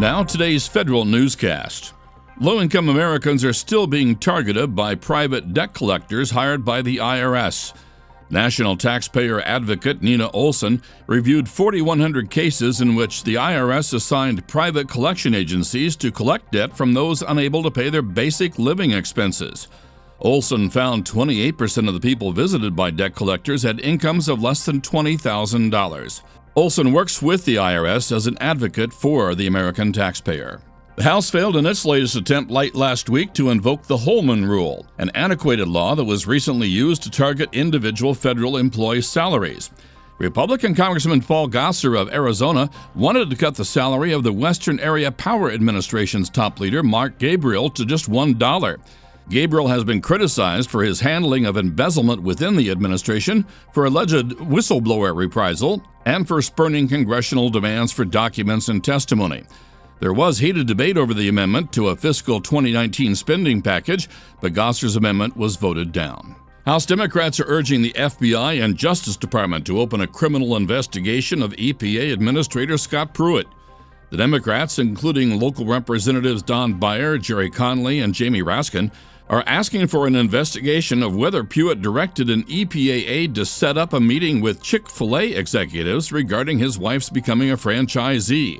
Now, today's federal newscast. Low income Americans are still being targeted by private debt collectors hired by the IRS. National taxpayer advocate Nina Olson reviewed 4,100 cases in which the IRS assigned private collection agencies to collect debt from those unable to pay their basic living expenses. Olson found 28% of the people visited by debt collectors had incomes of less than $20,000. Olson works with the IRS as an advocate for the American taxpayer. The House failed in its latest attempt late last week to invoke the Holman Rule, an antiquated law that was recently used to target individual federal employee salaries. Republican Congressman Paul Gosar of Arizona wanted to cut the salary of the Western Area Power Administration's top leader, Mark Gabriel, to just $1. Gabriel has been criticized for his handling of embezzlement within the administration, for alleged whistleblower reprisal, and for spurning congressional demands for documents and testimony. There was heated debate over the amendment to a fiscal 2019 spending package, but Gosar's amendment was voted down. House Democrats are urging the FBI and Justice Department to open a criminal investigation of EPA Administrator Scott Pruitt. The Democrats, including local representatives Don Beyer, Gerry Connolly, and Jamie Raskin, are asking for an investigation of whether Pruitt directed an EPA aide to set up a meeting with Chick fil A executives regarding his wife's becoming a franchisee.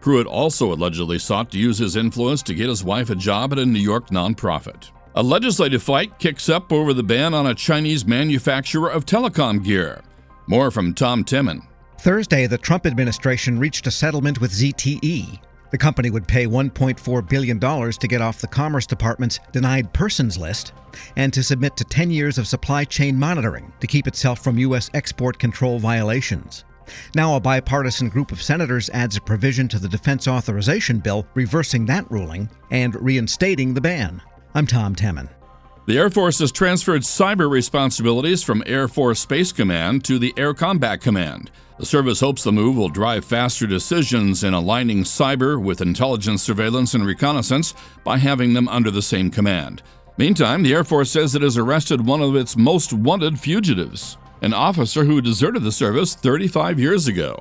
Pruitt also allegedly sought to use his influence to get his wife a job at a New York nonprofit. A legislative fight kicks up over the ban on a Chinese manufacturer of telecom gear. More from Tom Temin. Thursday, the Trump administration reached a settlement with ZTE. The company would pay $1.4 billion to get off the Commerce Department's denied persons list and to submit to 10 years of supply chain monitoring to keep itself from U.S. export control violations. Now, a bipartisan group of senators adds a provision to the defense authorization bill reversing that ruling and reinstating the ban. I'm Tom Temin. The Air Force has transferred cyber responsibilities from Air Force Space Command to the Air Combat Command. The service hopes the move will drive faster decisions in aligning cyber with intelligence surveillance and reconnaissance by having them under the same command. Meantime, the Air Force says it has arrested one of its most wanted fugitives an officer who deserted the service 35 years ago.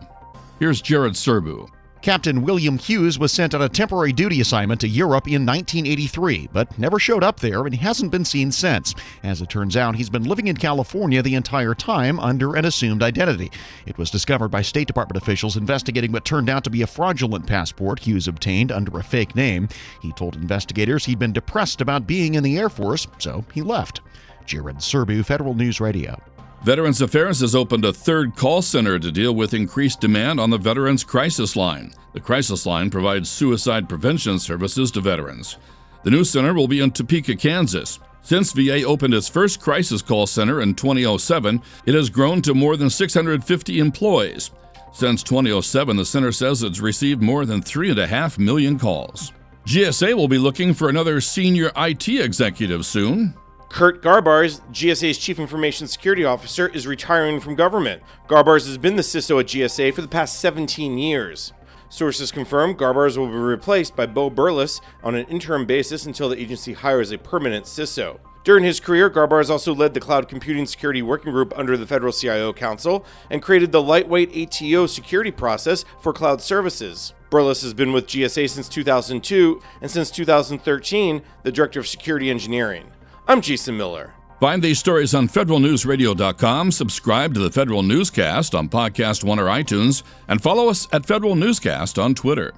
Here's Jared Serbu. Captain William Hughes was sent on a temporary duty assignment to Europe in 1983, but never showed up there and hasn't been seen since. As it turns out, he's been living in California the entire time under an assumed identity. It was discovered by State Department officials investigating what turned out to be a fraudulent passport Hughes obtained under a fake name. He told investigators he'd been depressed about being in the Air Force, so he left. Jared Serbu, Federal News Radio. Veterans Affairs has opened a third call center to deal with increased demand on the Veterans Crisis Line. The Crisis Line provides suicide prevention services to veterans. The new center will be in Topeka, Kansas. Since VA opened its first crisis call center in 2007, it has grown to more than 650 employees. Since 2007, the center says it's received more than 3.5 million calls. GSA will be looking for another senior IT executive soon. Kurt Garbars, GSA's Chief Information Security Officer, is retiring from government. Garbars has been the CISO at GSA for the past 17 years. Sources confirm Garbars will be replaced by Bo Berlas on an interim basis until the agency hires a permanent CISO. During his career, Garbars also led the Cloud Computing Security Working Group under the Federal CIO Council and created the lightweight ATO security process for cloud services. Berlas has been with GSA since 2002 and since 2013, the Director of Security Engineering. I'm Jason Miller. Find these stories on federalnewsradio.com, subscribe to the Federal Newscast on Podcast One or iTunes, and follow us at Federal Newscast on Twitter.